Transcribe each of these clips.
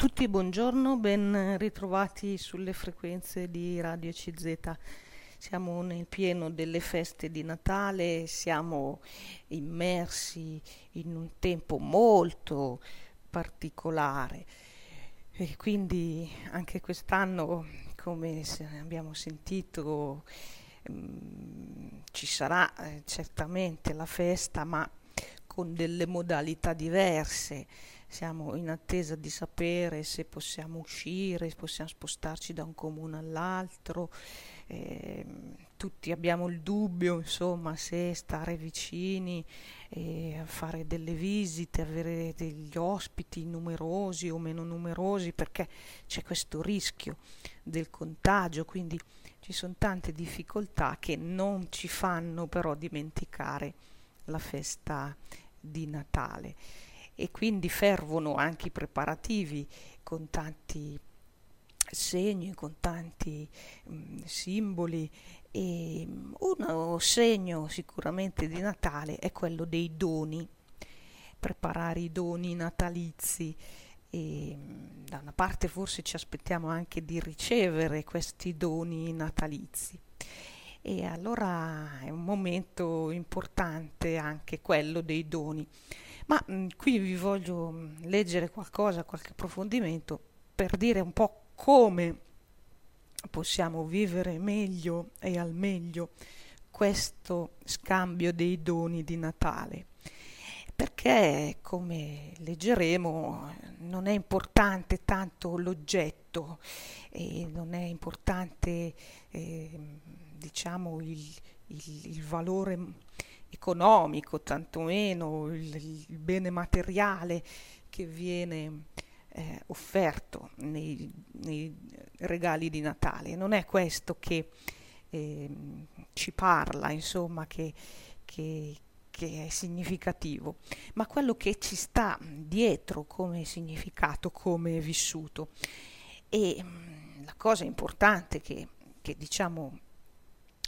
tutti, buongiorno, ben ritrovati sulle frequenze di Radio CZ. Siamo nel pieno delle feste di Natale, siamo immersi in un tempo molto particolare e quindi anche quest'anno, come abbiamo sentito, mm, ci sarà eh, certamente la festa, ma con delle modalità diverse siamo in attesa di sapere se possiamo uscire, se possiamo spostarci da un comune all'altro, eh, tutti abbiamo il dubbio, insomma, se stare vicini, eh, fare delle visite, avere degli ospiti numerosi o meno numerosi, perché c'è questo rischio del contagio, quindi ci sono tante difficoltà che non ci fanno però dimenticare la festa di Natale e quindi fervono anche i preparativi con tanti segni, con tanti mh, mm, simboli e mm, uno segno sicuramente di Natale è quello dei doni, preparare i doni natalizi e mm, da una parte forse ci aspettiamo anche di ricevere questi doni natalizi e allora è un momento importante anche quello dei doni. Ma mh, qui vi voglio mh, leggere qualcosa, qualche approfondimento per dire un po' come possiamo vivere meglio e al meglio questo scambio dei doni di Natale. Perché, come leggeremo, non è importante tanto l'oggetto, e non è importante eh, diciamo il, il, il valore economico, tantomeno il, il bene materiale che viene eh, offerto nei, nei, regali di Natale. Non è questo che eh, ci parla, insomma, che, che, che, è significativo, ma quello che ci sta dietro come significato, come vissuto. E mm, la cosa importante che, che diciamo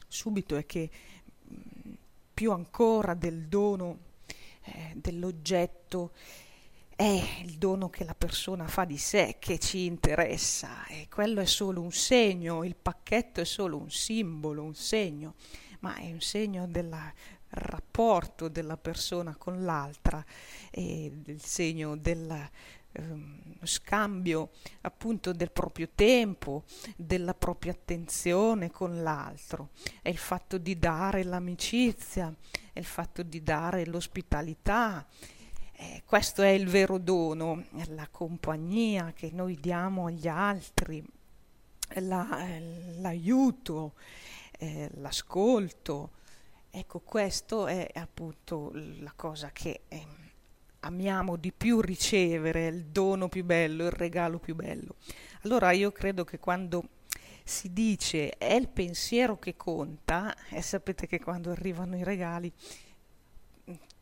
subito è che più ancora del dono eh, dell'oggetto è il dono che la persona fa di sé che ci interessa. E quello è solo un segno, il pacchetto è solo un simbolo, un segno, ma è un segno del rapporto della persona con l'altra, e del segno della ehm, scambio appunto del proprio tempo, della propria attenzione con l'altro, è il fatto di dare l'amicizia, è il fatto di dare l'ospitalità. Eh, questo è il vero dono, la compagnia che noi diamo agli altri, la, l'aiuto, eh, l'ascolto. Ecco, questo è appunto la cosa che eh, amiamo di più ricevere, il dono più bello, il regalo più bello. Allora io credo che quando si dice è il pensiero che conta, e sapete che quando arrivano i regali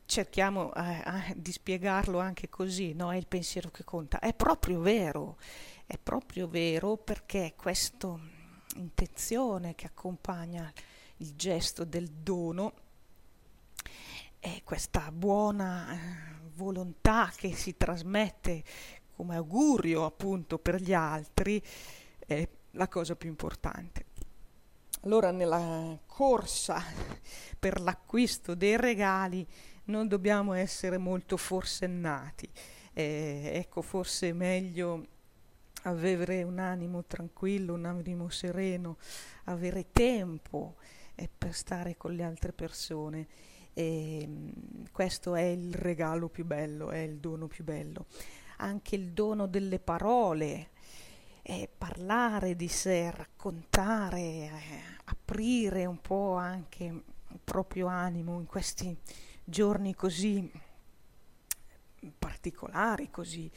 cerchiamo eh, eh, di spiegarlo anche così, no? È il pensiero che conta. È proprio vero, è proprio vero perché questa intenzione che accompagna il gesto del dono è questa buona eh, volontà che si trasmette come augurio appunto per gli altri è la cosa più importante. Allora nella corsa per l'acquisto dei regali non dobbiamo essere molto forsennati, eh, ecco forse è meglio avere un animo tranquillo, un animo sereno, avere tempo eh, per stare con le altre persone e ehm, questo è il regalo più bello, è il dono più bello. Anche il dono delle parole, eh, parlare di sé, raccontare, eh, aprire un po' anche il proprio animo in questi giorni così particolari, così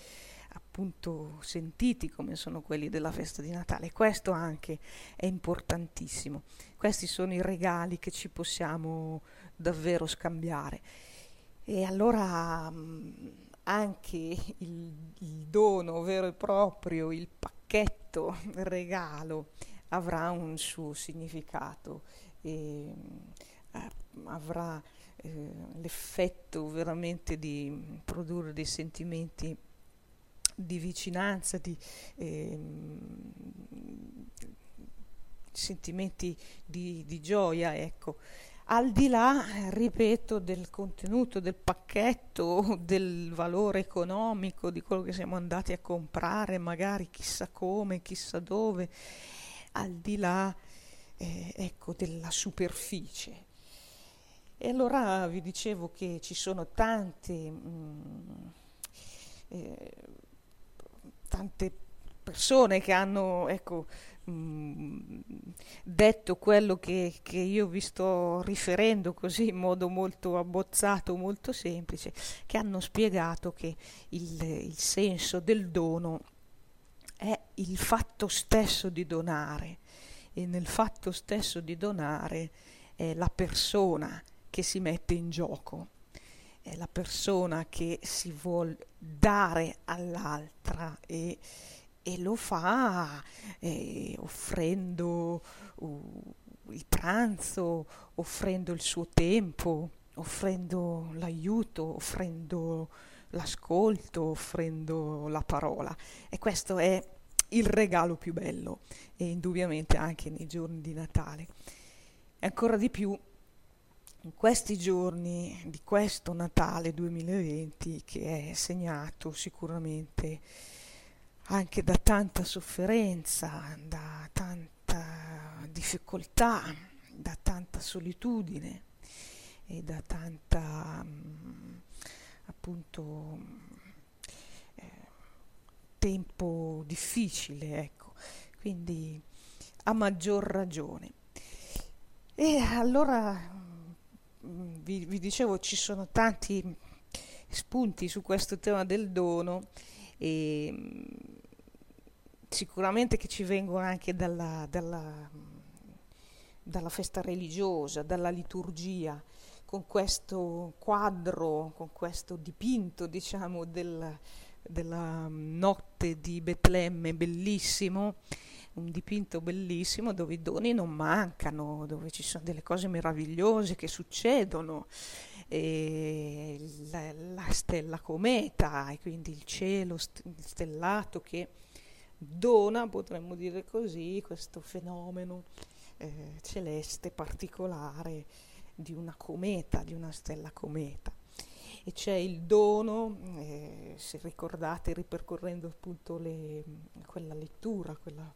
appunto sentiti come sono quelli della festa di Natale. Questo anche è importantissimo. Questi sono i regali che ci possiamo davvero scambiare. E allora mm, anche il, il dono vero e proprio, il pacchetto il regalo avrà un suo significato e eh, avrà eh, l'effetto veramente di produrre dei sentimenti di vicinanza, di eh, sentimenti di, di gioia, ecco al di là, ripeto, del contenuto del pacchetto, del valore economico, di quello che siamo andati a comprare, magari chissà come, chissà dove, al di là, eh, ecco, della superficie. E allora vi dicevo che ci sono tante, mh, mm, eh, tante persone che hanno, ecco, Mm, detto quello che, che, io vi sto riferendo così in modo molto abbozzato, molto semplice, che hanno spiegato che il, il senso del dono è il fatto stesso di donare. E nel fatto stesso di donare è la persona che si mette in gioco, è la persona che si vuole dare all'altra e e lo fa eh, offrendo uh, il pranzo, offrendo il suo tempo, offrendo l'aiuto, offrendo l'ascolto, offrendo la parola. E questo è il regalo più bello e indubbiamente anche nei giorni di Natale. E ancora di più in questi giorni di questo Natale 2020 che è segnato sicuramente anche da tanta sofferenza, da tanta difficoltà, da tanta solitudine e da tanta mm, appunto eh, tempo difficile, ecco. Quindi a maggior ragione. E allora mm, vi, vi dicevo ci sono tanti spunti su questo tema del dono e mm, sicuramente che ci vengono anche dalla, dalla, dalla festa religiosa, dalla liturgia, con questo quadro, con questo dipinto, diciamo, del, della notte di Betlemme, bellissimo, un dipinto bellissimo dove i doni non mancano, dove ci sono delle cose meravigliose che succedono la, la, stella cometa e quindi il cielo stellato che dona, potremmo dire così, questo fenomeno eh, celeste particolare di una cometa, di una stella cometa. E c'è il dono, eh, se ricordate, ripercorrendo appunto le, quella lettura, quella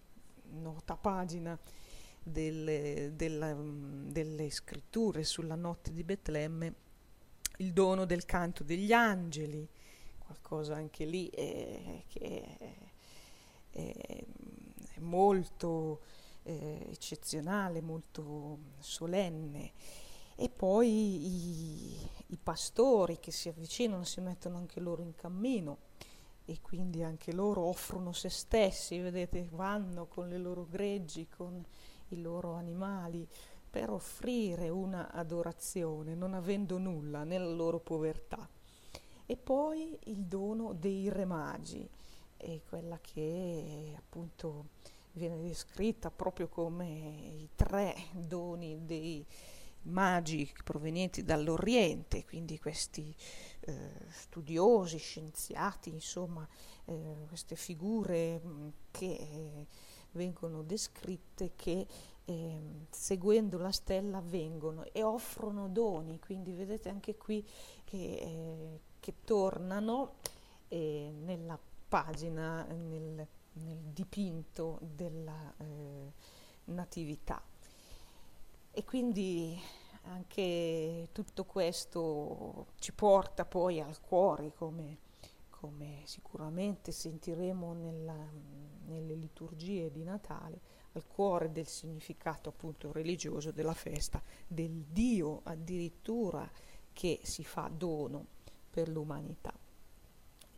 nota pagina delle, della, delle scritture sulla notte di Betlemme, il dono del canto degli angeli, qualcosa anche lì eh, che è, è, molto eh, eccezionale, molto solenne. E poi i, i, pastori che si avvicinano, si mettono anche loro in cammino e quindi anche loro offrono se stessi, vedete, vanno con le loro greggi, con i loro animali per offrire una adorazione, non avendo nulla nella loro povertà. E poi il dono dei re magi, è quella che appunto viene descritta proprio come i tre doni dei magi provenienti dall'Oriente, quindi questi eh, studiosi, scienziati, insomma, eh, queste figure mh, che eh, vengono descritte che eh, seguendo la stella vengono e offrono doni, quindi vedete anche qui che, eh, che tornano eh, nella pagina, nel, nel dipinto della eh, natività. E quindi anche tutto questo ci porta poi al cuore, come, come sicuramente sentiremo nella, nelle liturgie di Natale, al cuore del significato appunto religioso della festa, del Dio addirittura che si fa dono per l'umanità.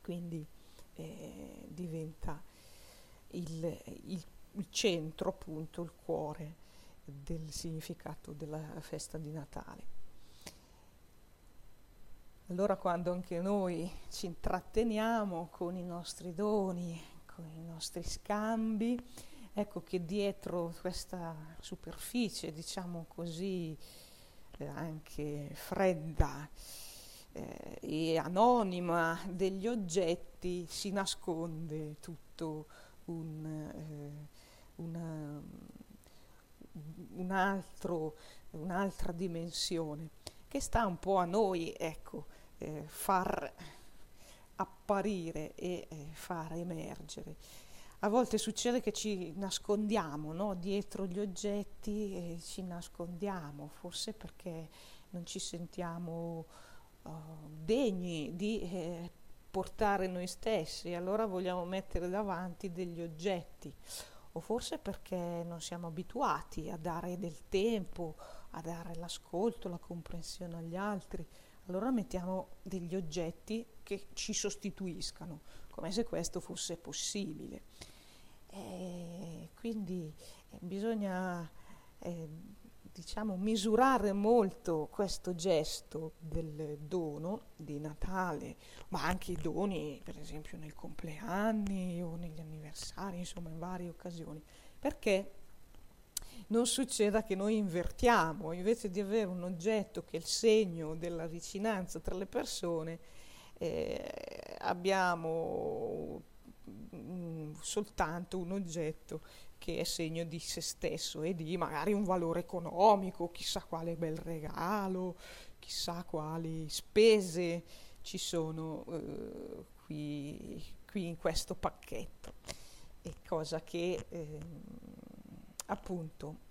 Quindi eh, diventa il, il, il centro, appunto, il cuore del significato della festa di Natale. Allora quando anche noi ci intratteniamo con i nostri doni, con i nostri scambi, ecco che dietro questa superficie, diciamo così, eh, anche fredda, eh, e anonima degli oggetti si nasconde tutto un, eh, una, un altro, un'altra dimensione che sta un po' a noi, ecco, eh, far apparire e eh, far emergere. A volte succede che ci nascondiamo no? dietro gli oggetti e ci nascondiamo, forse perché non ci sentiamo uh, degni di eh, portare noi stessi, allora vogliamo mettere davanti degli oggetti, o forse perché non siamo abituati a dare del tempo, a dare l'ascolto, la comprensione agli altri. Allora mettiamo degli oggetti che ci sostituiscano, come se questo fosse possibile. E quindi eh, bisogna eh, diciamo, misurare molto questo gesto del dono di Natale, ma anche i doni, per esempio, nei compleanni o negli anniversari, insomma, in varie occasioni, perché non succeda che noi invertiamo, invece di avere un oggetto che è il segno della vicinanza tra le persone, eh, abbiamo mm, soltanto un oggetto che è segno di se stesso e di magari un valore economico, chissà quale bel regalo, chissà quali spese ci sono eh, qui, qui, in questo pacchetto. E cosa che eh, appunto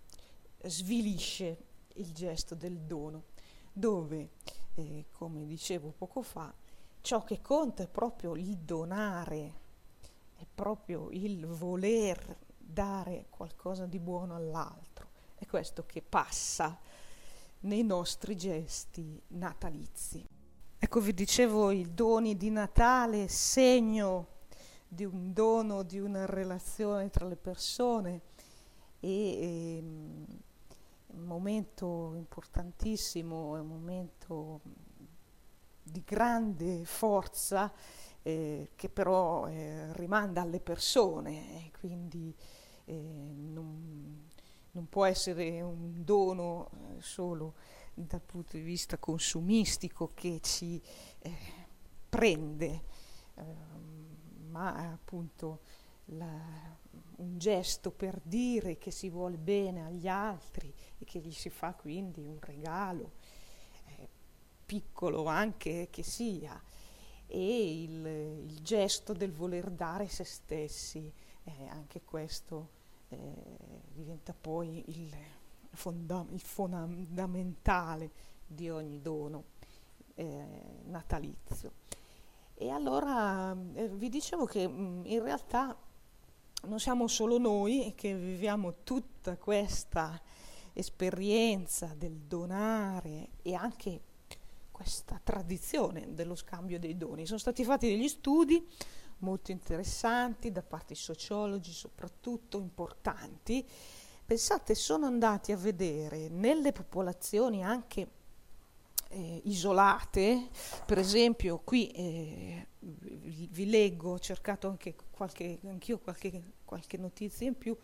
svilisce il gesto del dono, dove, eh, come dicevo poco fa, ciò che conta è proprio il donare, è proprio il voler dare qualcosa di buono all'altro. È questo che passa nei nostri gesti natalizi. Ecco, vi dicevo, i doni di Natale, segno di un dono, di una relazione tra le persone e ehm, un momento importantissimo, è un momento di grande forza eh, che però eh, rimanda alle persone e quindi eh, non, non, può essere un dono eh, solo dal punto di vista consumistico che ci eh, prende, ehm, ma appunto la, un gesto per dire che si vuole bene agli altri e che gli si fa quindi un regalo, eh, piccolo anche che sia, e il, il, gesto del voler dare se stessi, eh, anche questo eh, diventa poi il, fonda- il, fondamentale di ogni dono eh, natalizio. E allora eh, vi dicevo che mh, mm, in realtà non siamo solo noi che viviamo tutta questa esperienza del donare e anche questa tradizione dello scambio dei doni. Sono stati fatti degli studi molto interessanti da parte di sociologi, soprattutto importanti. Pensate, sono andati a vedere nelle popolazioni anche eh, isolate, per esempio qui eh, vi, leggo, ho cercato anche qualche, anch'io qualche, qualche notizia in più,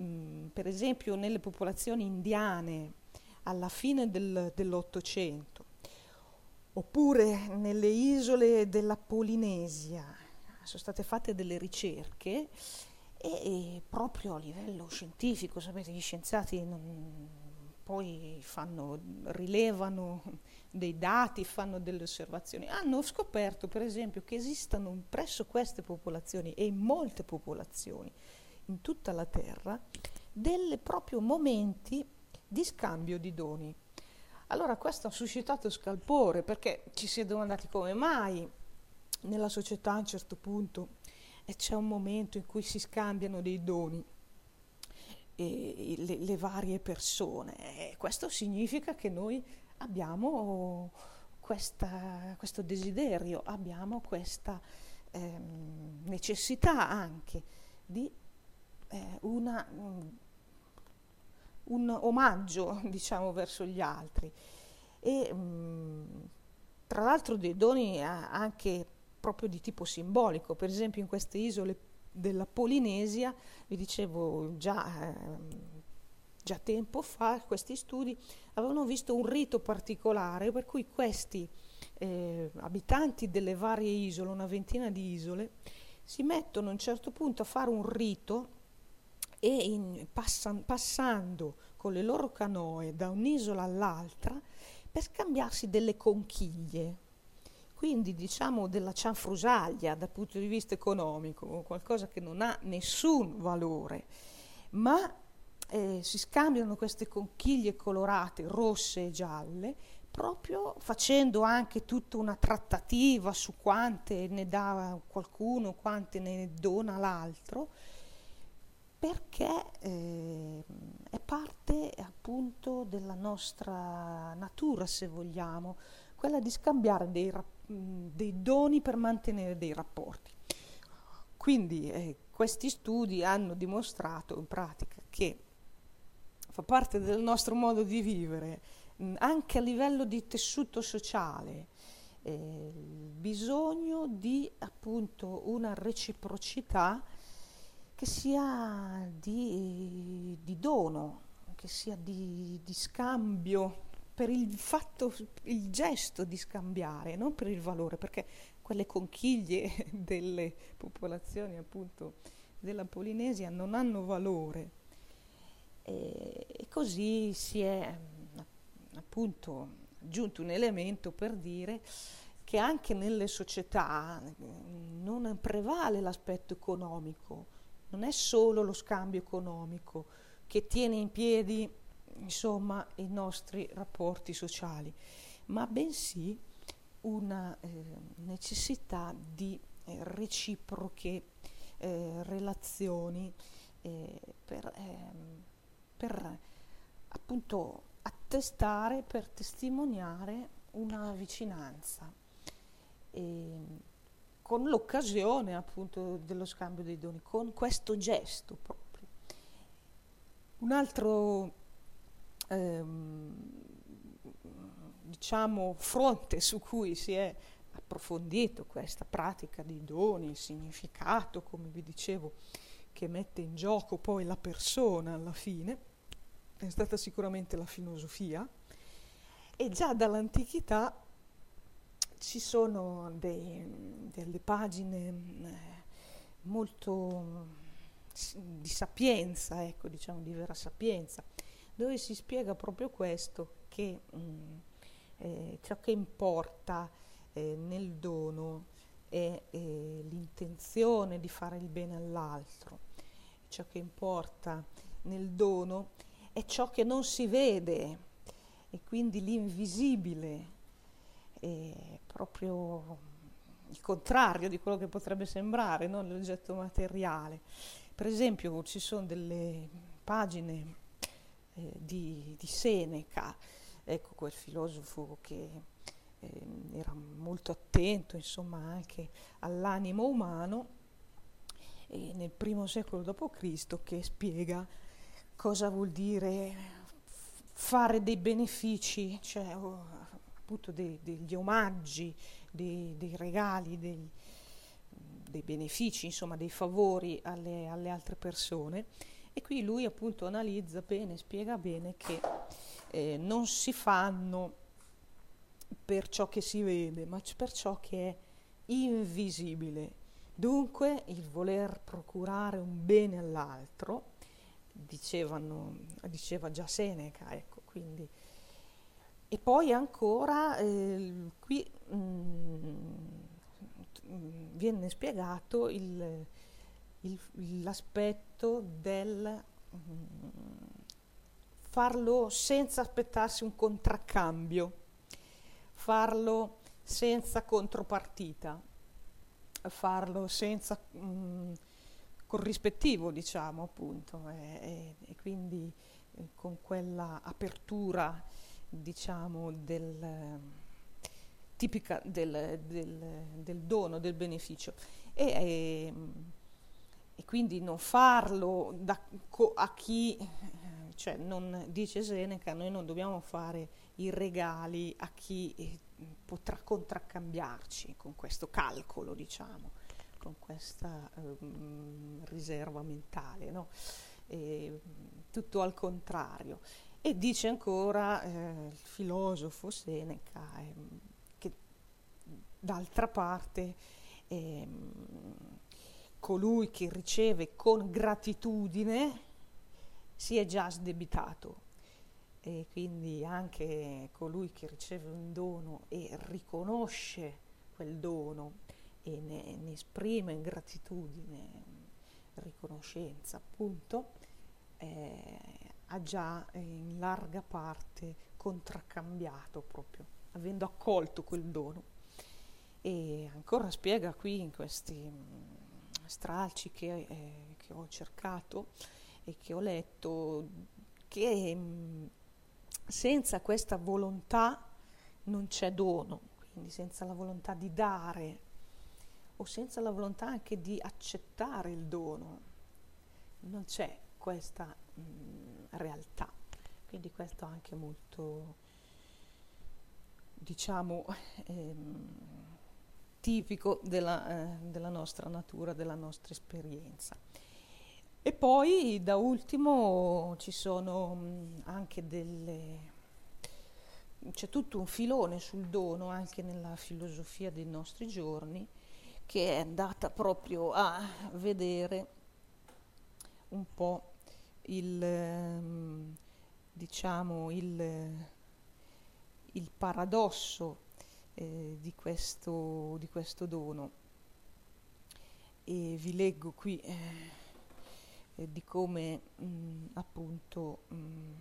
mm, per esempio nelle popolazioni indiane alla fine del, dell'Ottocento, oppure nelle isole della Polinesia, sono state fatte delle ricerche e, e proprio a livello scientifico, sapete, gli scienziati non, poi fanno, rilevano dei dati, fanno delle osservazioni, hanno scoperto per esempio che esistono presso queste popolazioni e in molte popolazioni in tutta la Terra dei proprio momenti di scambio di doni. Allora questo ha suscitato scalpore perché ci si è domandati come mai nella società a un certo punto c'è un momento in cui si scambiano dei doni e le, le varie persone. E questo significa che noi abbiamo questa, questo desiderio, abbiamo questa ehm, necessità anche di eh, una, un omaggio, diciamo, verso gli altri. E mh, tra l'altro dei doni anche proprio di tipo simbolico, per esempio in queste isole della Polinesia, vi dicevo già, eh, già tempo fa, questi studi avevano visto un rito particolare per cui questi eh, abitanti delle varie isole, una ventina di isole, si mettono a un certo punto a fare un rito e in, passan, passando con le loro canoe da un'isola all'altra per scambiarsi delle conchiglie. Quindi diciamo della cianfrusaglia dal punto di vista economico, qualcosa che non ha nessun valore, ma eh, si scambiano queste conchiglie colorate, rosse e gialle, proprio facendo anche tutta una trattativa su quante ne dà qualcuno, quante ne dona l'altro, perché eh, è parte appunto della nostra natura, se vogliamo, quella di scambiare dei, dei doni per mantenere dei rapporti. Quindi eh, questi studi hanno dimostrato in pratica che fa parte del nostro modo di vivere, mh, anche a livello di tessuto sociale, eh, il bisogno di appunto una reciprocità che sia di, di dono, che sia di, di, scambio per il fatto, il gesto di scambiare, non per il valore, perché quelle conchiglie delle popolazioni appunto della Polinesia non hanno valore. E, e così si è appunto aggiunto un elemento per dire che anche nelle società non prevale l'aspetto economico, non è solo lo scambio economico che tiene in piedi insomma, i nostri rapporti sociali, ma bensì una eh, necessità di eh, reciproche eh, relazioni eh, per ehm, per appunto attestare, per testimoniare una vicinanza. E con l'occasione appunto dello scambio dei doni, con questo gesto proprio. Un altro ehm, diciamo fronte su cui si è approfondito questa pratica dei doni, il significato, come vi dicevo, che mette in gioco poi la persona alla fine, è stata sicuramente la filosofia e già dall'antichità ci sono dei, delle pagine eh, molto di sapienza, ecco, diciamo di vera sapienza, dove si spiega proprio questo, che mh, mm, eh, ciò che importa eh, nel dono è eh, l'intenzione di fare il bene all'altro, ciò che importa nel dono è ciò che non si vede e quindi l'invisibile è proprio il contrario di quello che potrebbe sembrare, no? l'oggetto materiale. Per esempio ci sono delle pagine eh, di, di, Seneca, ecco quel filosofo che eh, era molto attento insomma anche all'animo umano, nel primo secolo d.C. che spiega cosa vuol dire fare dei benefici, cioè appunto dei, degli omaggi, dei, dei regali, dei, dei, benefici, insomma dei favori alle, alle, altre persone. E qui lui appunto analizza bene, spiega bene che eh, non si fanno per ciò che si vede, ma per ciò che è invisibile. Dunque il voler procurare un bene all'altro dicevano, diceva già Seneca, ecco, quindi. E poi ancora eh, qui mh, mm, viene spiegato il, il, l'aspetto del mh, mm, farlo senza aspettarsi un contraccambio, farlo senza contropartita, farlo senza... Mh, mm, corrispettivo, diciamo, appunto, e, e, e quindi eh, con quella apertura, diciamo, del, tipica del, del, del, dono, del beneficio. E, e, e quindi non farlo da, a chi, cioè non, dice Seneca, noi non dobbiamo fare i regali a chi eh, potrà contraccambiarci con questo calcolo, diciamo con questa um, riserva mentale, no? e, tutto al contrario. E dice ancora eh, il filosofo Seneca eh, che d'altra parte eh, colui che riceve con gratitudine si è già sdebitato. E quindi anche colui che riceve un dono e riconosce quel dono e ne, ne esprime gratitudine, riconoscenza, appunto, eh, ha già in larga parte contraccambiato proprio, avendo accolto quel dono. E ancora spiega qui in questi mm, stralci che, eh, che ho cercato e che ho letto che mm, senza questa volontà non c'è dono, quindi senza la volontà di dare o senza la volontà anche di accettare il dono, non c'è questa mh, mm, realtà. Quindi questo è anche molto, diciamo, ehm, tipico della, eh, della nostra natura, della nostra esperienza. E poi da ultimo ci sono anche delle... c'è tutto un filone sul dono anche nella filosofia dei nostri giorni che è andata proprio a vedere un po' il, ehm, diciamo, il, il paradosso eh, di, questo, di, questo, dono. E vi leggo qui. Eh, eh, di come mh, mm, appunto mh, mm,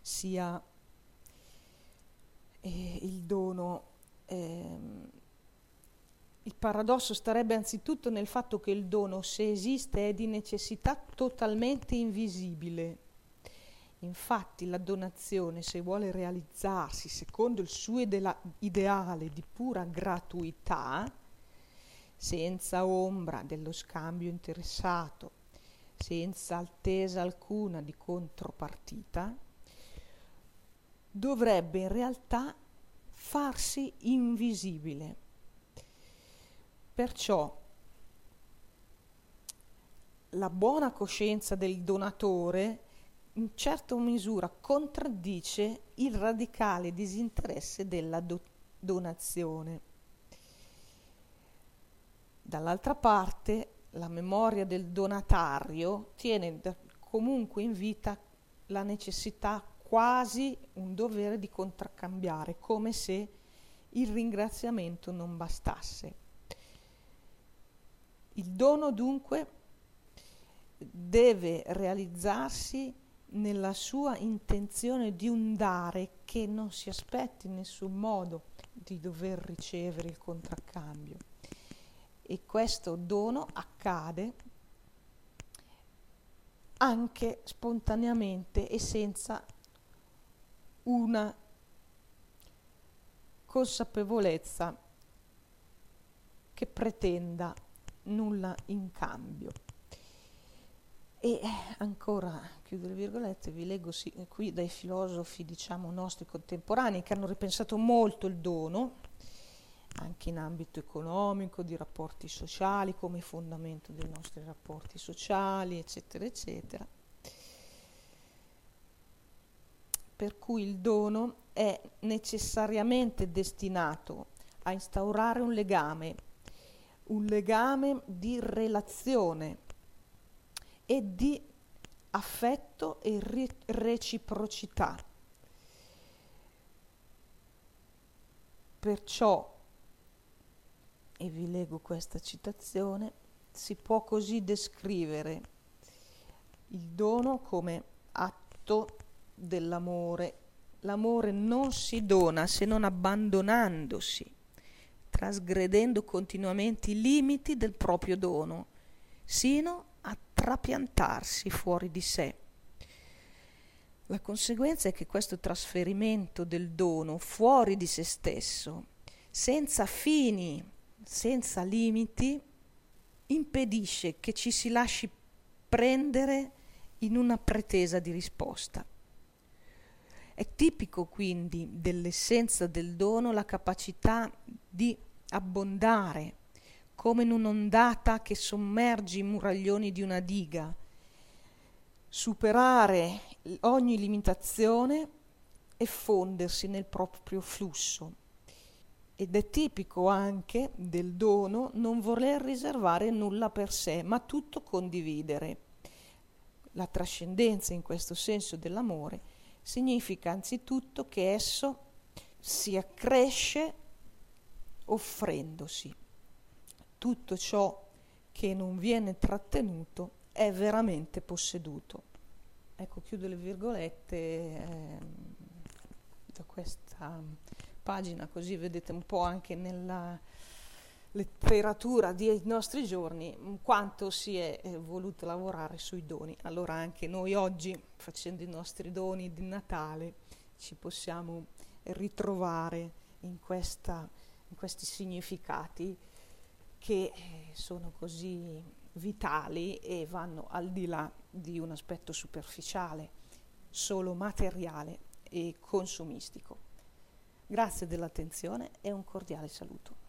sia eh, il dono. Il paradosso starebbe anzitutto nel fatto che il dono, se esiste, è di necessità totalmente invisibile. Infatti la donazione, se vuole realizzarsi secondo il suo ideale di pura gratuità, senza ombra dello scambio interessato, senza attesa alcuna di contropartita, dovrebbe in realtà farsi invisibile. Perciò la buona coscienza del donatore in certa misura contraddice il radicale disinteresse della do- donazione. Dall'altra parte, la memoria del donatario tiene da, comunque in vita la necessità, quasi un dovere di contraccambiare, come se il ringraziamento non bastasse. Il dono dunque deve realizzarsi nella sua intenzione di un dare che non si aspetti in nessun modo di dover ricevere il contraccambio. E questo dono accade anche spontaneamente e senza una consapevolezza che pretenda nulla in cambio. E ancora, chiudo le virgolette, vi leggo sì, qui dai filosofi, diciamo, nostri contemporanei che hanno ripensato molto il dono, anche in ambito economico, di rapporti sociali, come fondamento dei nostri rapporti sociali, eccetera, eccetera. Per cui il dono è necessariamente destinato a instaurare un legame, un legame di relazione e di affetto e ri- reciprocità. Perciò e vi leggo questa citazione, si può così descrivere il dono come atto dell'amore. L'amore non si dona se non abbandonandosi, trasgredendo continuamente i limiti del proprio dono, sino a trapiantarsi fuori di sé. La conseguenza è che questo trasferimento del dono fuori di se stesso, senza fini senza limiti, impedisce che ci si lasci prendere in una pretesa di risposta. È tipico quindi dell'essenza del dono la capacità di abbondare, come in un'ondata che sommerge i muraglioni di una diga, superare ogni limitazione e fondersi nel proprio flusso ed è tipico anche del dono non voler riservare nulla per sé, ma tutto condividere. La trascendenza in questo senso dell'amore significa anzitutto che esso si accresce offrendosi. Tutto ciò che non viene trattenuto è veramente posseduto. Ecco, chiudo le virgolette eh, da questa pagina, così vedete un po' anche nella letteratura dei nostri giorni quanto si è eh, voluto lavorare sui doni. Allora anche noi oggi, facendo i nostri doni di Natale, ci possiamo ritrovare in, questa, questi significati che eh, sono così vitali e vanno al di là di un aspetto superficiale, solo materiale e consumistico. Grazie dell'attenzione e un cordiale saluto.